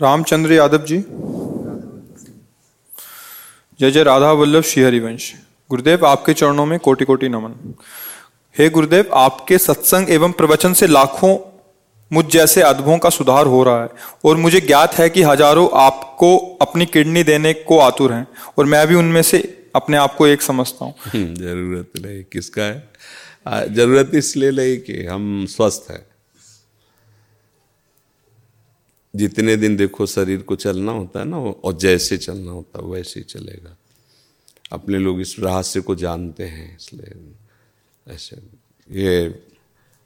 रामचंद्र यादव जी। जय जय राधा वल्लभ श्री हरिवंश। गुरुदेव आपके चरणों में कोटि कोटि नमन। हे गुरुदेव आपके सत्संग एवं प्रवचन से लाखों मुझ जैसे अद्भुतों का सुधार हो रहा है और मुझे ज्ञात है कि हज़ारों आपको अपनी किडनी देने को आतुर हैं और मैं भी उनमें से अपने आप को एक समझता हूँ। हम्म, ज़रूरत नहीं किसका है? ज़रूरत इसलिए नहीं कि हम स्वस्थ हैं। जितने दिन देखो शरीर को चलना होता है ना और जैसे चलना होता है, वैसे ही चलेगा। अपने लोग इस रहस्य को जानते हैं, इसलिए ऐसे। ये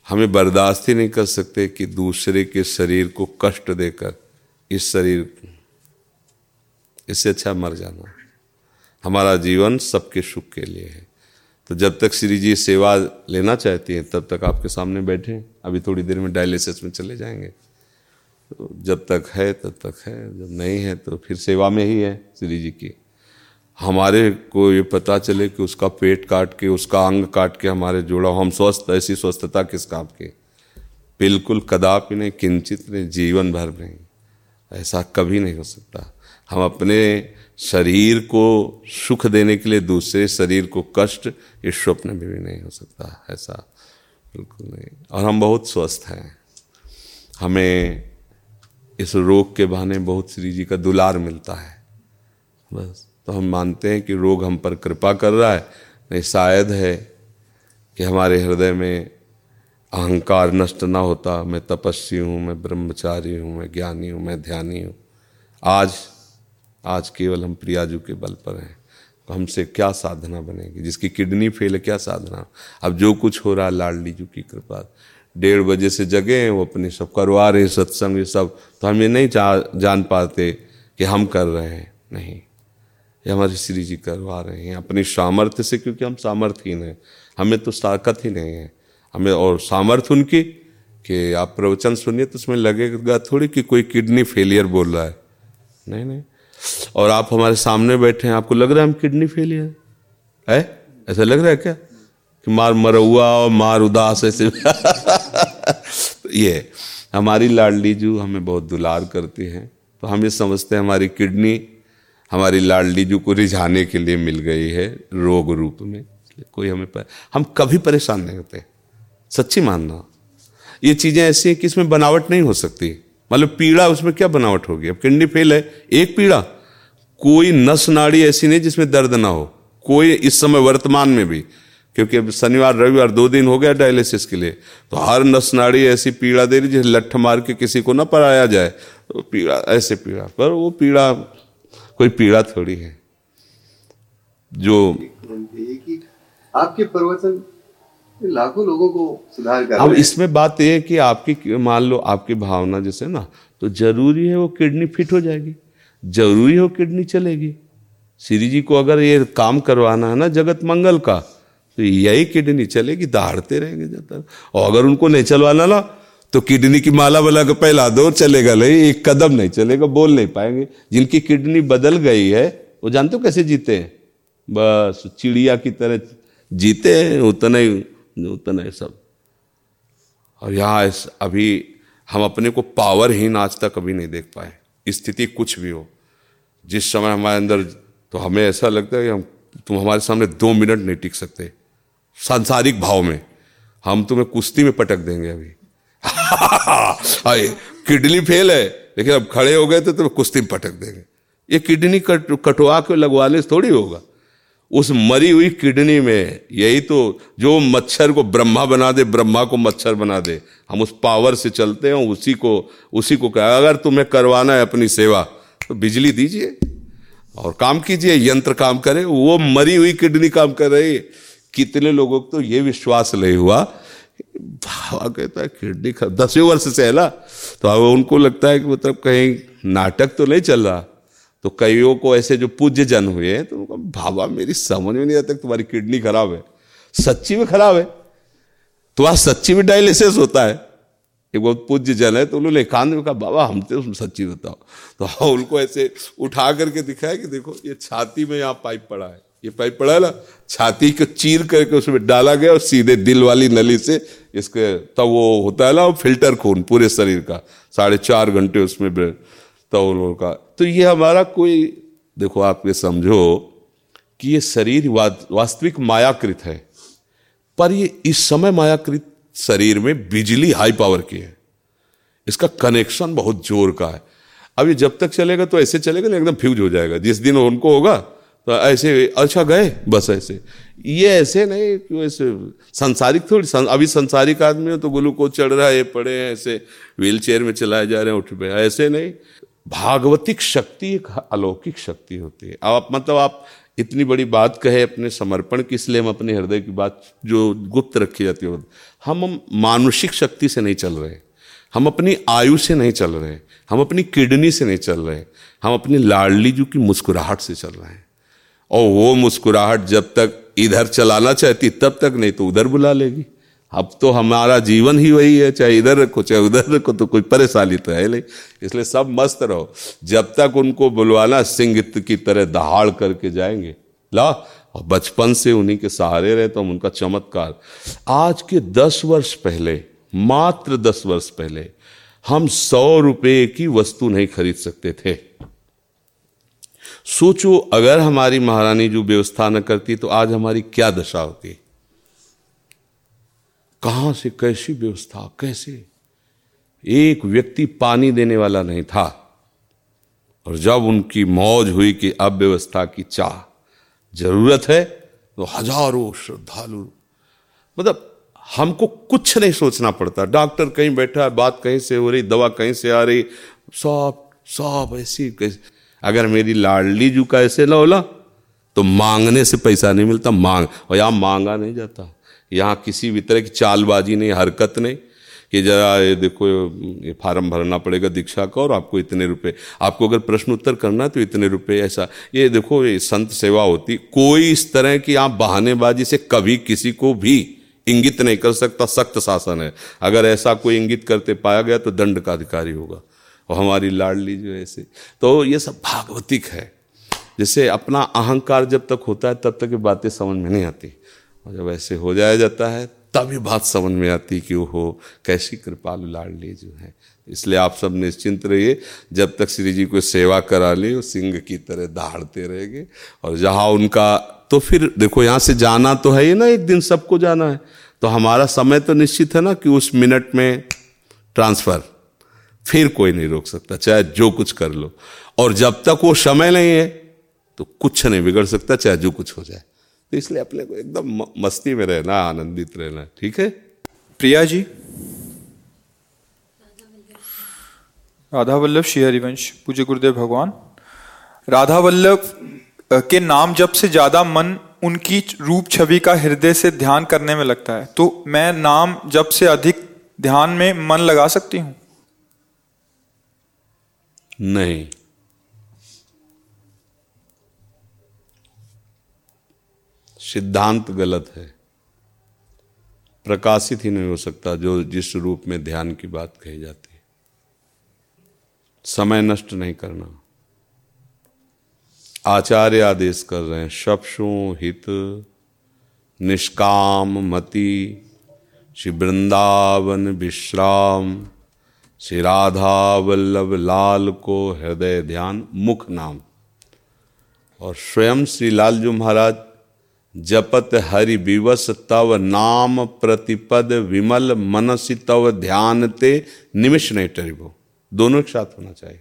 हमें बर्दाश्त ही नहीं कर सकते कि दूसरे के शरीर को कष्ट देकर इस शरीर, इससे अच्छा मर जाना। हमारा जीवन सबके सुख के लिए है। तो जब तक श्री जी सेवा लेना चाहती हैं, तब तक आपके सामने बैठे अभी थोड़ी देर में डायलिसिस में चले जाएँगे। तो जब तक है, तब तक है, जब नहीं है तो फिर सेवा में ही है श्री जी की। हमारे को ये पता चले कि उसका पेट काट के, उसका अंग काट के हमारे जोड़ा हम स्वस्थ, ऐसी स्वस्थता किस काम की? बिल्कुल कदापि नहीं, किंचित नहीं, जीवन भर नहीं ऐसा कभी नहीं हो सकता। हम अपने शरीर को सुख देने के लिए दूसरे शरीर को कष्ट, इस स्वप्न में भी नहीं हो सकता। ऐसा बिल्कुल नहीं। और हम बहुत स्वस्थ हैं। हमें इस रोग के बहाने बहुत श्री जी का दुलार मिलता है। बस तो हम मानते हैं कि रोग हम पर कृपा कर रहा है, नहीं, शायद है कि हमारे हृदय में अहंकार नष्ट ना होता। मैं तपस्वी हूँ, मैं ब्रह्मचारी हूँ, मैं ज्ञानी हूँ, मैं ध्यानी हूँ। आज आज केवल हम प्रियाजू के बल पर हैं। तो हमसे क्या साधना बनेगी? जिसकी किडनी फेल क्या साधना? अब जो कुछ हो रहा है, लाडली जू की कृपा। डेढ़ बजे से जगे हैं वो अपने सब करवा रहे हैं, सत्संग ये सब। तो हम ये नहीं जान पाते कि हम कर रहे हैं। नहीं। ये हमारे श्री जी करवा रहे हैं, अपनी सामर्थ्य से, क्योंकि हम सामर्थ्यहीन हैं। हमें तो ताकत ही नहीं है। हमें और सामर्थ्य उनकी कि आप प्रवचन सुनिए तो उसमें लगेगा थोड़ी कि कोई किडनी फेलियर बोल रहा है। नहीं नहीं। और आप हमारे सामने बैठे हैं, आपको लग रहा है हम किडनी फेलियर है? ऐसा लग रहा है क्या? कि मार मरुआ और मार उदास ऐसे। ये हमारी लाडली जू हमें बहुत दुलार करती हैं। तो हम ये समझते हैं हमारी किडनी हमारी लाडली जू को रिझाने के लिए मिल गई है रोग रूप में। कोई हमें पर, हम कभी परेशान नहीं होते। सच्ची मानना। ये चीज़ें ऐसी हैं कि इसमें बनावट नहीं हो सकती। मतलब पीड़ा उसमें क्या बनावट होगी? अब किडनी फेल है एक पीड़ा। कोई नस नाड़ी ऐसी नहीं जिसमें दर्द ना हो। कोई इस समय वर्तमान में भी। क्योंकि अब शनिवार रविवार दो दिन हो गया डायलिसिस के लिए। तो हर नस नाड़ी ऐसी पीड़ा दे रही जिसे लठ मार के किसी को ना पराया जाए। तो पीड़ा ऐसे पीड़ा पर वो पीड़ा कोई पीड़ा थोड़ी है। जो आपके प्रवचन लाखों लोगों को सुधार कर अब इसमें बात यह है कि आपकी मान लो आपकी भावना जैसे ना तो ज़रूरी है वो किडनी फिट हो जाएगी। ज़रूरी हो किडनी चलेगी। श्री जी को अगर ये काम करवाना है ना जगत मंगल का तो यही किडनी चलेगी, दहाड़ते रहेंगे जब और अगर उनको नहीं चलवाना ना तो किडनी की माला वाला के पहला दो चलेगा। नहीं, एक कदम नहीं चलेगा, बोल नहीं पाएँगे। जिनकी किडनी बदल गई है, वो जानते हो कैसे जीते हैं? बस, चिड़िया की तरह जीते हैं, उतना ही उतना ही सब। और यहाँ अभी हम अपने को पावरहीन आज तक कभी नहीं देख पाए। स्थिति कुछ भी हो। जिस समय हमारे अंदर तो हमें ऐसा लगता है कि हम, तुम हमारे सामने दो मिनट नहीं टिक सकते। सांसारिक भाव में। हम तुम्हें कुश्ती में पटक देंगे अभी। किडनी फेल है, लेकिन अब खड़े हो गए तो तुम्हें कुश्ती में पटक देंगे। ये किडनी कट, कटवा के लगवाने से थोड़ी होगा। उस मरी हुई किडनी में यही तो जो मच्छर को ब्रह्मा बना दे, ब्रह्मा को मच्छर बना दे, हम उस पावर से चलते हैं, उसी को उसी को कहा अगर तुम्हें करवाना है अपनी सेवा तो बिजली दीजिए। और काम कीजिए, यंत्र काम करे, वो मरी हुई किडनी काम कर रही है। कितने लोगों को तो ये विश्वास नहीं हुआ। भावा कहता है, किडनी खराब। दसवें वर्ष से है ना? तो अब उनको लगता है कि मतलब कहीं नाटक तो नहीं चल रहा। तो कईयों को ऐसे जो पूज्य जन हुए हैं तो भावा मेरी समझ में नहीं आता तुम्हारी किडनी खराब है। सच्ची में खराब है? तो आज सच्ची में डायलिसिस होता है। एक बहुत पूज्य जन है तो उन्होंने एकांत में कहा, बाबा, हम तो सच्ची बताओ। तो हाँ उनको ऐसे उठा करके दिखाया कि देखो, ये छाती में यहाँ पाइप पड़ा है। ये पाइप पड़ा ना, छाती को चीर करके उसमें डाला गया और सीधे दिल वाली नली से इसके तब वो होता है ना फ़िल्टर खून पूरे शरीर का, साढ़े चार घंटे उसमें तो का। तो ये हमारा कोई, देखो आप ये समझो कि ये शरीर वास्तविक मायाकृत है, पर ये इस समय मायाकृत शरीर में बिजली हाई पावर की है। इसका कनेक्शन बहुत ज़ोर का है। अब ये जब तक चलेगा तो ऐसे चलेगा एकदम फ्यूज हो जाएगा। जिस दिन उनको होगा तो ऐसे अच्छा गए बस ऐसे। ये ऐसे नहीं कि ऐसे संसारिक थोड़ी सं, अभी संसारिक आदमी हो तो ग्लूकोज चढ़ रहा है ये पड़े हैं ऐसे व्हील चेयर में चलाए जा रहे हैं उठ पे ऐसे नहीं। भागवतिक शक्ति एक अलौकिक शक्ति होती है। अब मतलब आप इतनी बड़ी बात कहे अपने समर्पण की इसलिए हम अपने हृदय की बात जो गुप्त रखी जाती है। हम मानुषिक शक्ति से नहीं चल रहे। हम अपनी आयु से नहीं चल रहे। हम अपनी किडनी से नहीं चल रहे। हम अपनी लाडली जू की मुस्कुराहट से चल रहे हैं। और वो मुस्कुराहट जब तक इधर चलाना चाहती, तब तक नहीं तो उधर बुला लेगी। अब तो हमारा जीवन ही वही है, चाहे इधर रखो, चाहे उधर रखो तो कोई परेशानी तो है नहीं। इसलिए सब मस्त रहो। जब तक उनको बुलवाना सिंह की तरह दहाड़ करके जाएँगे। ला, और बचपन से उन्हीं के सहारे रहे तो हम उनका चमत्कार। आज के दस वर्ष पहले, मात्र दस वर्ष पहले, हम सौ रुपये की वस्तु नहीं खरीद सकते थे। सोचो, अगर हमारी महारानी जो व्यवस्था न करती तो आज हमारी क्या दशा होती? कहाँ से, कैसी व्यवस्था, कैसे? एक व्यक्ति पानी देने वाला नहीं था। और जब उनकी मौज हुई कि अब व्यवस्था की चाह, ज़रूरत है तो हज़ारों श्रद्धालु मतलब हमको कुछ नहीं सोचना पड़ता। डॉक्टर कहीं बैठा है बात कहीं से हो रही, दवा कहीं से आ रही, सब सब ऐसी, कैसे। अगर मेरी लाडली जू का ऐसे होला तो मांगने से पैसा नहीं मिलता, मांग। और यहाँ मांगा नहीं जाता। यहाँ किसी भी तरह की चालबाजी नहीं, हरकत नहीं, कि जरा ये देखो, ये फार्म भरना पड़ेगा दीक्षा का और आपको इतने रुपए। आपको अगर प्रश्न उत्तर करना है तो इतने रुपए ऐसा। ये देखो, ये संत सेवा होती, कोई इस तरह की आप बहानेबाजी से कभी किसी को भी इंगित नहीं कर सकता, सख्त शासन है। अगर ऐसा कोई इंगित करते पाया गया तो दंड का अधिकारी होगा। और हमारी लाडली जो है ऐसे। तो ये सब भागवतिक है। जैसे अपना अहंकार जब तक होता है, तब तक ये बातें समझ में नहीं आती। और जब ऐसे हो जाया जाता है तभी बात समझ में आती कि वो कैसी कृपालु लाडली जो है। इसलिए आप सब निश्चिंत रहिए, जब तक श्री जी को सेवा करा ली, वो सिंह की तरह दहाड़ते रहेंगे। और जहाँ उनका तो फिर देखो, यहाँ से जाना तो है ही ना, एक दिन सबको जाना है। तो हमारा समय तो निश्चित है ना कि उस मिनट में ट्रांसफ़र। फिर कोई नहीं रोक सकता, चाहे जो कुछ कर लो। और जब तक वो समय नहीं है तो कुछ नहीं बिगड़ सकता, चाहे जो कुछ हो जाए। तो इसलिए अपने को एकदम मस्ती में रहना, आनंदित रहना, ठीक है? प्रिया जी? राधा वल्लभ श्री हरिवंश, पूज्य गुरुदेव भगवान। राधा वल्लभ के नाम जब से ज़्यादा मन उनकी रूप छवि का हृदय से ध्यान करने में लगता है तो मैं नाम जब से अधिक ध्यान में मन लगा सकती हूँ? नहीं। सिद्धांत गलत है। प्रकाशित ही नहीं हो सकता जो जिस रूप में ध्यान की बात कही जाती है। समय नष्ट नहीं करना। आचार्य आदेश कर रहे हैं शपशु हित, निष्काम मति, श्री वृंदावन विश्राम। श्री राधा वल्लभ लाल को हृदय ध्यान मुख नाम। और स्वयं श्री लाल लालजू महाराज, जपत हरि विवस तव नाम प्रतिपद विमल मनसी तव ध्यान ते निमिष नहीं टरिबो दोनों के साथ होना चाहिए।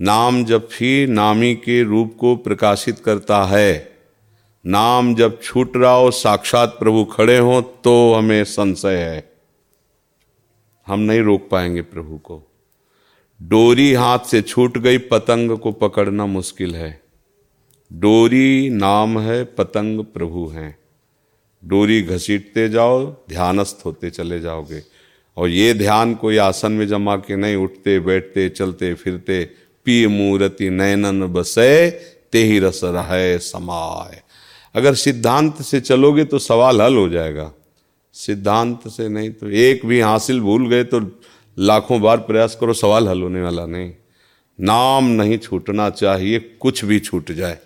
नाम जब भी नामी के रूप को प्रकाशित करता है, नाम जब छूट रहा हो, साक्षात प्रभु खड़े हो तो हमें संशय है। हम नहीं रोक पाएँगे प्रभु को। डोरी हाथ से छूट गई, पतंग को पकड़ना मुश्किल है। डोरी नाम है, पतंग प्रभु हैं। डोरी घसीटते जाओ, ध्यानस्थ होते चले जाओगे। और ये ध्यान कोई आसन में जमा के नहीं, उठते, बैठते, चलते, फिरते पी मूर्ति नयनन बसे ते ही रस रहे समाय। अगर सिद्धांत से चलोगे तो सवाल हल हो जाएगा। सिद्धांत से नहीं तो एक भी हासिल भूल गए तो लाखों बार प्रयास करो, सवाल हल होने वाला नहीं। नाम नहीं छूटना चाहिए, कुछ भी छूट जाए।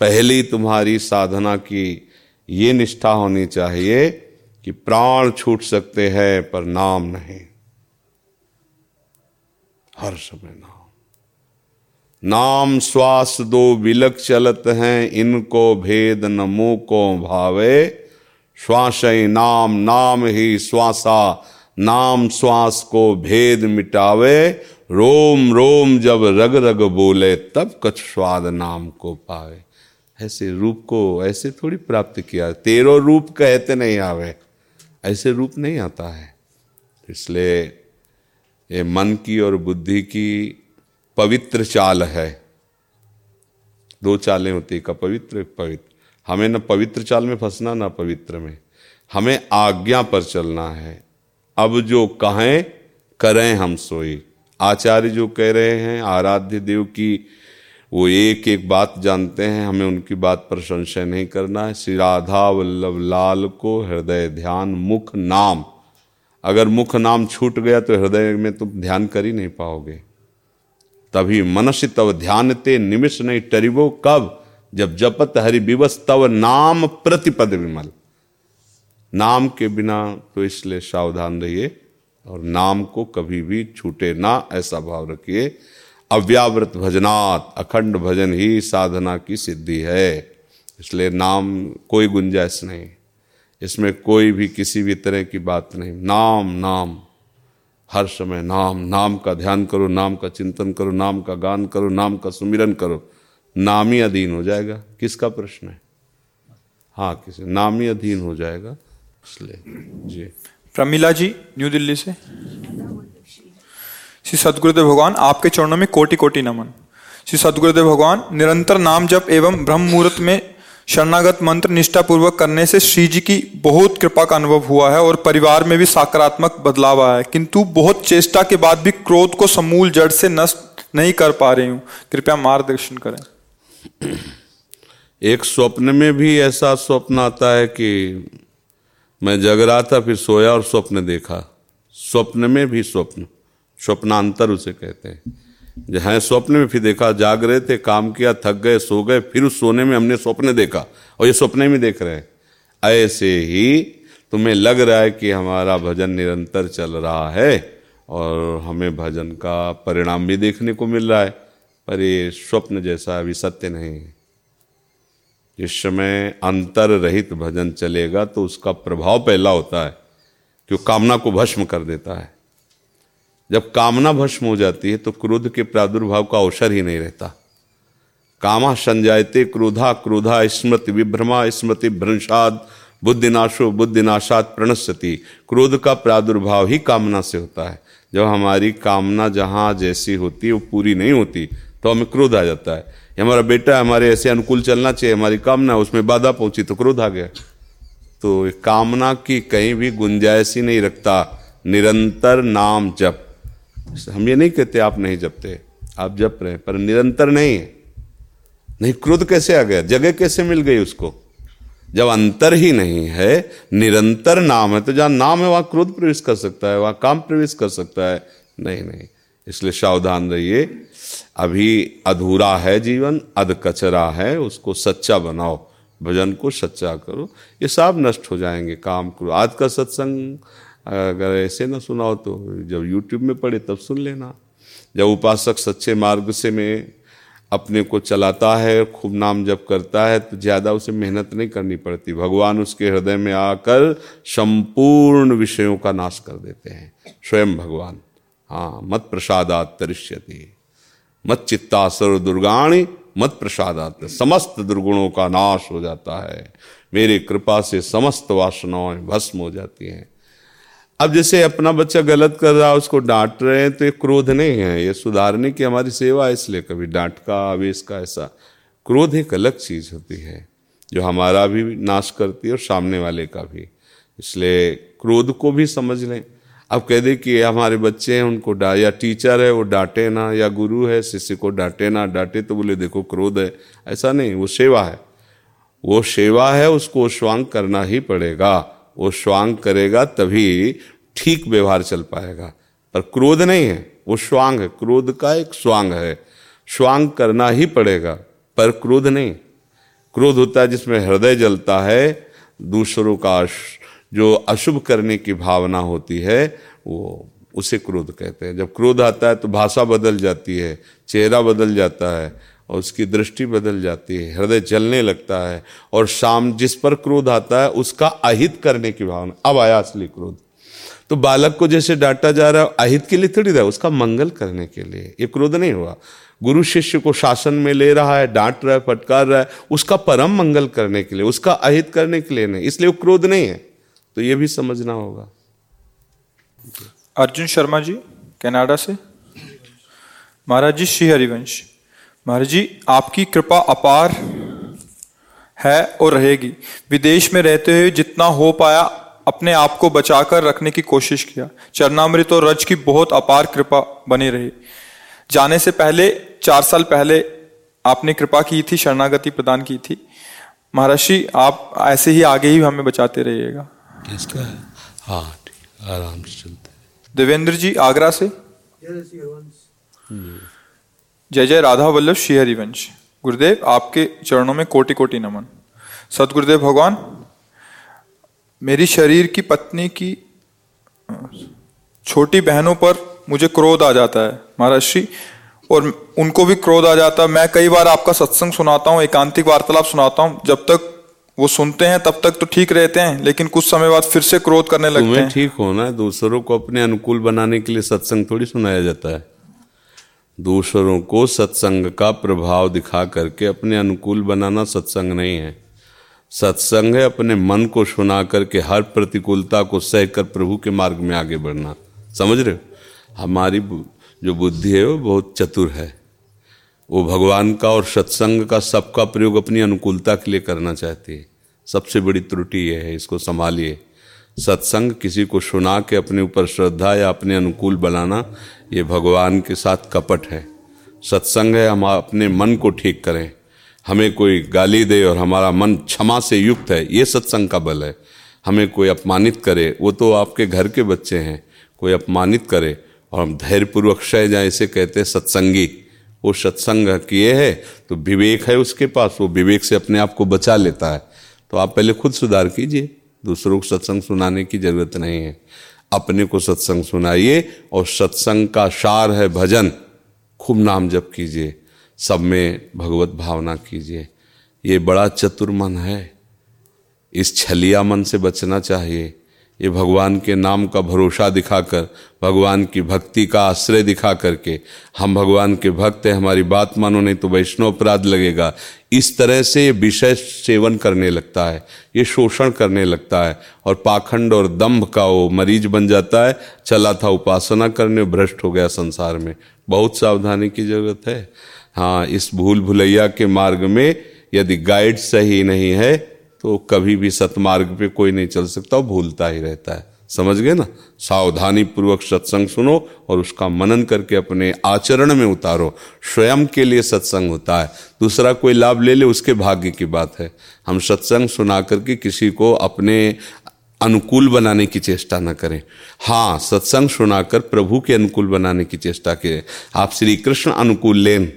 पहली तुम्हारी साधना की ये निष्ठा होनी चाहिए कि प्राण छूट सकते हैं, पर नाम नहीं। हर समय नाम। नाम श्वास दो विलक चलत हैं, इनको भेद नमो को भावे। श्वास नाम नाम ही श्वासा, नाम श्वास को भेद मिटावे। रोम रोम जब रग रग बोले, तब कछ स्वाद नाम को पावे। ऐसे रूप को, ऐसे थोड़ी प्राप्त किया। तेरो रूप कहते नहीं आवे। ऐसे रूप नहीं आता है। इसलिए ये मन की और बुद्धि की पवित्र चाल है। दो चालें होती का पवित्र पवित्र। हमें न पवित्र चाल में फंसना, न पवित्र में। हमें आज्ञा पर चलना है। अब जो कहें, करें हम सोई। आचार्य जो कह रहे हैं, आराध्य देव की, वो एक एक बात जानते हैं। हमें उनकी बात पर संशय नहीं करना है। श्री राधा वल्लभ लाल को हृदय ध्यान मुख नाम। अगर मुख नाम छूट गया तो हृदय में तुम ध्यान कर ही नहीं पाओगे। तभी मनुष्य तब ध्यान ते निमिष नहीं टरिबो कब? जब जपत हरि विवस तब नाम प्रतिपद विमल। नाम के बिना तो इसलिए सावधान रहिए और नाम को कभी भी छूटे ना, ऐसा भाव रखिए। अव्यावृत भजनात्, अखंड भजन ही साधना की सिद्धि है। इसलिए नाम कोई गुंजाइश नहीं। इसमें कोई भी किसी भी तरह की बात नहीं। नाम नाम। हर समय नाम। नाम का ध्यान करो, नाम का चिंतन करो, नाम का गान करो, नाम का सुमिरन करो। नाम अधीन हो जाएगा। किसका प्रश्न है? हाँ किसी? नाम अधीन हो जाएगा। इसलिए, जी। प्रमिला जी, न्यू दिल्ली से। श्री सदगुरुदेव भगवान, आपके चरणों में कोटि कोटि नमन। श्री सदगुरुदेव भगवान, निरंतर नाम जप एवं ब्रह्म मुहूर्त में शरणागत मंत्र निष्ठा पूर्वक करने से श्री जी की बहुत कृपा का अनुभव हुआ है और परिवार में भी सकारात्मक बदलाव आया है। किंतु बहुत चेष्टा के बाद भी क्रोध को समूल जड़ से नष्ट नहीं कर पा रही हूँ। कृपया मार्गदर्शन करें। एक स्वप्न में भी ऐसा स्वप्न आता है कि मैं जग रहा था, फिर सोया और स्वप्न देखा। स्वप्न में भी स्वप्न, स्वप्नांतर उसे कहते हैं। जहाँ स्वप्न में फिर देखा, जाग रहे थे, काम किया, थक गए, सो गए, फिर उस सोने में हमने स्वप्न देखा और ये स्वप्न में देख रहे हैं। ऐसे ही तुम्हें लग रहा है कि हमारा भजन निरंतर चल रहा है और हमें भजन का परिणाम भी देखने को मिल रहा है। पर ये स्वप्न जैसा अभी सत्य नहीं। है जिस समय अंतर रहित भजन चलेगा तो उसका प्रभाव पहला होता है कि वो कामना को भस्म कर देता है। जब कामना भस्म हो जाती है तो क्रोध के प्रादुर्भाव का अवसर ही नहीं रहता। कामा संजायते क्रोधा क्रोधा स्मृति विभ्रमा, स्मृति भ्रंशाद, बुद्धिनाशो बुद्धिनाशात प्रणश्यति। क्रोध का प्रादुर्भाव ही कामना से होता है। जब हमारी कामना जहाँ जैसी होती, वो पूरी नहीं होती तो हमें क्रोध आ जाता है। हमारा बेटा, हमारे ऐसे अनुकूल चलना चाहिए, हमारी कामना, उसमें बाधा पहुँची तो क्रोध आ गया। तो कामना की कहीं भी गुंजाइश ही नहीं रखता। निरंतर नाम जप। हम ये नहीं कहते आप नहीं जपते, आप जप रहे पर निरंतर नहीं है। नहीं, क्रोध कैसे आ गया? जगह कैसे मिल गई उसको? जब अंतर ही नहीं है, निरंतर नाम है तो जहाँ नाम है, वहाँ क्रोध प्रवेश कर सकता है, वहाँ काम प्रवेश कर सकता है। नहीं नहीं, इसलिए सावधान रहिए। अभी अधूरा है जीवन, अध कचरा है, उसको सच्चा बनाओ। भजन को सच्चा करो। ये सब नष्ट हो जाएँगे, काम करो। आज का सत्संग, अगर ऐसे ना सुनाओ तो जब यूट्यूब में पढ़े तब सुन लेना। जब उपासक सच्चे मार्ग से में अपने को चलाता है, खूब नाम जप करता है तो ज़्यादा उसे मेहनत नहीं करनी पड़ती। भगवान उसके हृदय में आकर संपूर्ण विषयों का नाश कर देते हैं। स्वयं भगवान। हाँ मत प्रसादात तरिष्यति। मत चित्ता सर्व दुर्गाणी, मत प्रसादात। समस्त दुर्गुणों का नाश हो जाता है। मेरी कृपा से समस्त वासनाएँ भस्म हो जाती हैं। अब जैसे अपना बच्चा गलत कर रहा है, उसको डांट रहे हैं तो ये क्रोध नहीं है। ये सुधारने की हमारी सेवा है, इसलिए कभी डांट का, आवेश का, ऐसा। क्रोध एक अलग चीज़ होती है, जो हमारा भी नाश करती है और सामने वाले का भी। इसलिए क्रोध को भी समझ लें। अब कह दे कि हमारे बच्चे हैं, उनको डा, या टीचर है, वो डांटे ना, या गुरु है, शिष्य को डांटे ना, डांटे तो बोले, देखो, क्रोध है। ऐसा नहीं, वो सेवा है। वो सेवा है, उसको स्वांग करना ही पड़ेगा। वो स्वांग करेगा तभी ठीक व्यवहार चल पाएगा। पर क्रोध नहीं है, वो स्वांग है। क्रोध का एक स्वांग है। स्वांग करना ही पड़ेगा, पर क्रोध नहीं। क्रोध होता है जिसमें हृदय जलता है, दूसरों का जो अशुभ करने की भावना होती है, वो उसे क्रोध कहते हैं। जब क्रोध आता है तो भाषा बदल जाती है, चेहरा बदल जाता है और उसकी दृष्टि बदल जाती है, हृदय जलने लगता है और शाम जिस पर क्रोध आता है, उसका अहित करने की भावना, अब आया असली क्रोध। तो बालक को जैसे डांटा जा रहा है, अहित के लिए थोड़ी रहा उसका मंगल करने के लिए, ये क्रोध नहीं हुआ। गुरु शिष्य को शासन में ले रहा है, डांट रहा है, फटकार रहा है, उसका परम मंगल करने के लिए, उसका अहित करने के लिए नहीं, इसलिए वो क्रोध नहीं है। तो ये भी समझना होगा। अर्जुन शर्मा जी, कनाडा से? महाराज जी, श्री हरिवंश। महाराज जी, आपकी कृपा अपार है और रहेगी। विदेश में रहते हुए जितना हो पाया, अपने आप को बचाकर रखने की कोशिश किया। चरणामृत और रज की बहुत अपार कृपा बनी रही। जाने से पहले, चार साल पहले आपने कृपा की थी, शरणागति प्रदान की थी। महाराज महर्षि आप ऐसे ही आगे ही हमें बचाते रहिएगा। किसका है हाँ ठीक आराम से चलते देवेंद्र जी, आगरा से? जय जय राधा वल्लभ श्री हरिवंश गुरुदेव, आपके चरणों में कोटि कोटि नमन। सतगुरुदेव भगवान, मेरी शरीर की पत्नी की, छोटी बहनों पर मुझे क्रोध आ जाता है, महाराज श्री। और उनको भी क्रोध आ जाता है। मैं कई बार आपका सत्संग सुनाता हूँ, एकांतिक वार्तालाप सुनाता हूँ, जब तक वो सुनते हैं तब तक तो ठीक रहते हैं लेकिन कुछ समय बाद फिर से क्रोध करने लगते हैं। ठीक होना है दूसरों को अपने अनुकूल बनाने के लिए सत्संग थोड़ी सुनाया जाता है। दूसरों को सत्संग का प्रभाव दिखा करके अपने अनुकूल बनाना सत्संग नहीं है। सत्संग है अपने मन को सुना करके हर प्रतिकूलता को सह कर प्रभु के मार्ग में आगे बढ़ना। समझ रहे हो? हमारी जो बुद्धि है वो बहुत चतुर है। वो भगवान का और सत्संग का सबका प्रयोग अपनी अनुकूलता के लिए करना चाहती है। सबसे बड़ी त्रुटि यह है, इसको संभालिए। सत्संग किसी को सुना के अपने ऊपर श्रद्धा या अपने अनुकूल बनाना, ये भगवान के साथ कपट है। सत्संग है, हम अपने मन को ठीक करें। हमें कोई गाली दे और हमारा मन क्षमा से युक्त है, ये सत्संग का बल है। हमें कोई अपमानित करे, वो तो आपके घर के बच्चे हैं, कोई अपमानित करे और हम धैर्यपूर्वक क्षय जाए, इसे कहते हैं सत्संगी। वो सत्संग किए है तो विवेक है उसके पास, वो विवेक से अपने आप को बचा लेता है। तो आप पहले खुद सुधार कीजिए। दूसरों को सत्संग सुनाने की ज़रूरत नहीं है। अपने को सत्संग सुनाइए और सत्संग का सार है भजन। खूब नाम जप कीजिए। सब में भगवत भावना कीजिए। ये बड़ा चतुर मन है। इस छलिया मन से बचना चाहिए। ये भगवान के नाम का भरोसा दिखाकर, भगवान की भक्ति का आश्रय दिखा करके हम भगवान के भक्त हैं, हमारी बात मानो नहीं तो वैष्णव अपराध लगेगा। इस तरह से विषय सेवन करने लगता है, ये शोषण करने लगता है और पाखंड और दंभ का वो मरीज़ बन जाता है, चला था उपासना करने, भ्रष्ट हो गया संसार में। बहुत सावधानी की ज़रूरत है। हाँ इस भूल भुलैया के मार्ग में यदि गाइड सही नहीं है तो कभी भी सतमार्ग पे कोई नहीं चल सकता, वो भूलता ही रहता है। समझ गए ना? सावधानी पूर्वक सत्संग सुनो और उसका मनन करके अपने आचरण में उतारो। स्वयं के लिए सत्संग होता है। दूसरा कोई लाभ ले ले, उसके भाग्य की बात है। हम सत्संग सुना करके किसी को अपने अनुकूल बनाने की चेष्टा न करें। हाँ सत्संग सुनाकर प्रभु के अनुकूल बनाने की चेष्टा करें। आप श्री कृष्ण अनुकूल लें।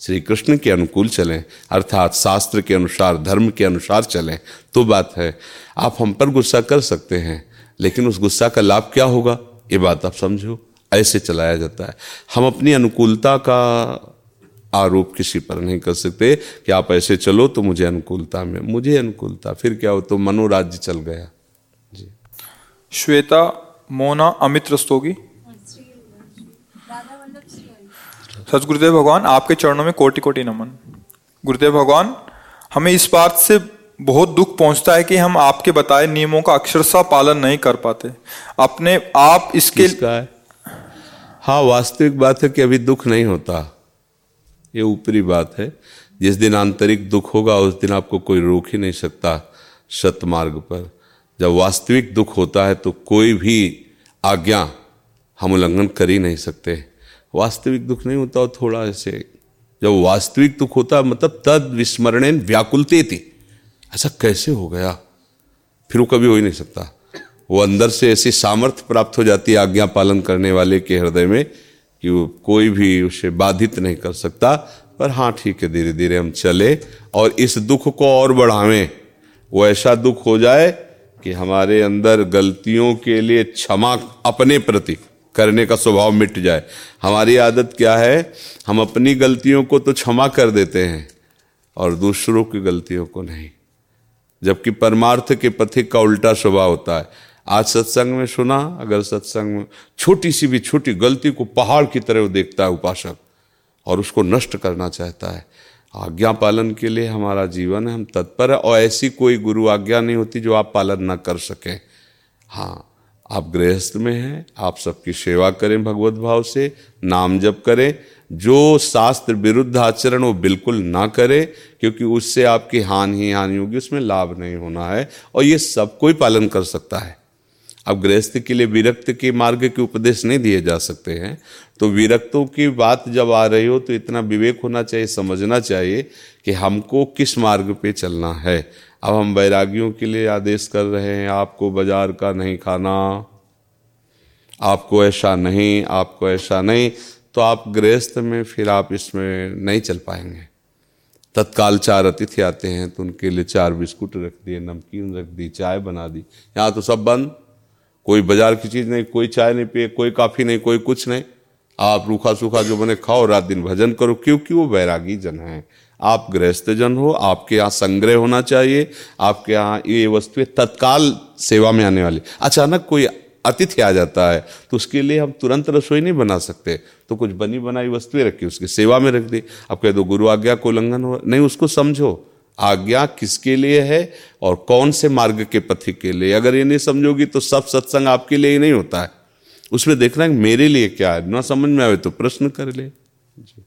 श्री कृष्ण के अनुकूल चलें। अर्थात शास्त्र के अनुसार, धर्म के अनुसार चलें। तो बात है, आप हम पर गुस्सा कर सकते हैं। लेकिन उस गुस्सा का लाभ क्या होगा? ये बात आप समझो। ऐसे चलाया जाता है। हम अपनी अनुकूलता का आरोप किसी पर नहीं कर सकते कि आप ऐसे चलो तो मुझे अनुकूलता में, मुझे अनुकूलता। फिर क्या हो? तो मनोराज्य चल गया। जी। श्वेता, मोना, अमित रस्तोगी। सच गुरुदेव भगवान, आपके चरणों में कोटि कोटि नमन। गुरुदेव भगवान, हमें इस बात से बहुत दुख पहुँचता है कि हम आपके बताए नियमों का अक्षरशः पालन नहीं कर पाते। अपने आप इसके है? हाँ वास्तविक बात है कि अभी दुख नहीं होता। ये ऊपरी बात है। जिस दिन आंतरिक दुख होगा, उस दिन आपको कोई रोक ही नहीं सकता सत मार्ग पर। जब वास्तविक दुख होता है तो कोई भी आज्ञा हम उल्लंघन कर ही नहीं सकते। वास्तविक दुख नहीं होता थोड़ा ऐसे जब वास्तविक दुख होता मतलब तद विस्मरण व्याकुलते थी ऐसा कैसे हो गया? फिर वो कभी हो ही नहीं सकता। वो अंदर से ऐसी सामर्थ्य प्राप्त हो जाती है आज्ञा पालन करने वाले के हृदय में कि वो कोई भी उसे बाधित नहीं कर सकता। पर हाँ ठीक है धीरे धीरे हम चले और इस दुख को और बढ़ावें। वो ऐसा दुख हो जाए कि हमारे अंदर गलतियों के लिए क्षमा अपने प्रति करने का स्वभाव मिट जाए। हमारी आदत क्या है? हम अपनी गलतियों को तो क्षमा कर देते हैं और दूसरों की गलतियों को नहीं। जबकि परमार्थ के पथिक का उल्टा स्वभाव होता है। आज सत्संग में सुना, अगर सत्संग में छोटी सी भी छोटी गलती को पहाड़ की तरह देखता है उपासक और उसको नष्ट करना चाहता है। आज्ञा पालन के लिए हमारा जीवन है हम तत्पर है और ऐसी कोई गुरु आज्ञा नहीं होती जो आप पालन ना कर सकें। हाँ आप गृहस्थ में हैं, आप सबकी सेवा करें भगवत भाव से, नाम जप करें जो शास्त्र विरुद्ध आचरण वो बिल्कुल ना करे, क्योंकि उससे आपकी हानि ही हानि होगी, उसमें लाभ नहीं होना है, और ये सब कोई पालन कर सकता है। अब गृहस्थ के लिए विरक्त के मार्ग के उपदेश नहीं दिए जा सकते हैं। तो विरक्तों की बात जब आ रही हो तो इतना विवेक होना चाहिए, समझना चाहिए कि हमको किस मार्ग पे चलना है। अब हम बैरागियों के लिए आदेश कर रहे हैं, आपको बाज़ार का नहीं खाना, आपको ऐसा नहीं, आपको ऐसा नहीं। तो आप गृहस्थ में फिर आप इसमें नहीं चल पाएँगे। तत्काल चार अतिथि आते हैं तो उनके लिए चार बिस्कुट रख दिए, नमकीन रख दी चाय बना दी। यहाँ तो सब बंद। कोई बाज़ार की चीज़ नहीं, कोई चाय नहीं पिए, कोई काफ़ी नहीं, कोई कुछ नहीं। आप रूखा सूखा जो बने खाओ, रात दिन भजन करो, क्योंकि वो बैरागी जन हैं। आप गृहस्थ जन हो, आपके यहाँ संग्रह होना चाहिए, आपके यहाँ ये वस्तुएँ तत्काल सेवा में आने वाली। अचानक कोई अतिथि आ जाता है तो उसके लिए हम तुरंत रसोई नहीं बना सकते। तो कुछ बनी बनाई वस्तुएँ रखी, उसकी सेवा में रख दी। अब कह दो, गुरु आज्ञा को उल्लंघन हो, नहीं, उसको समझो। आज्ञा किसके लिए है और कौन से मार्ग के पथि के लिए? अगर ये नहीं समझोगी तो सब सत्संग आपके लिए ही नहीं होता है। उसमें देखना है मेरे लिए क्या है। ना समझ में आवे तो प्रश्न कर ले। जी।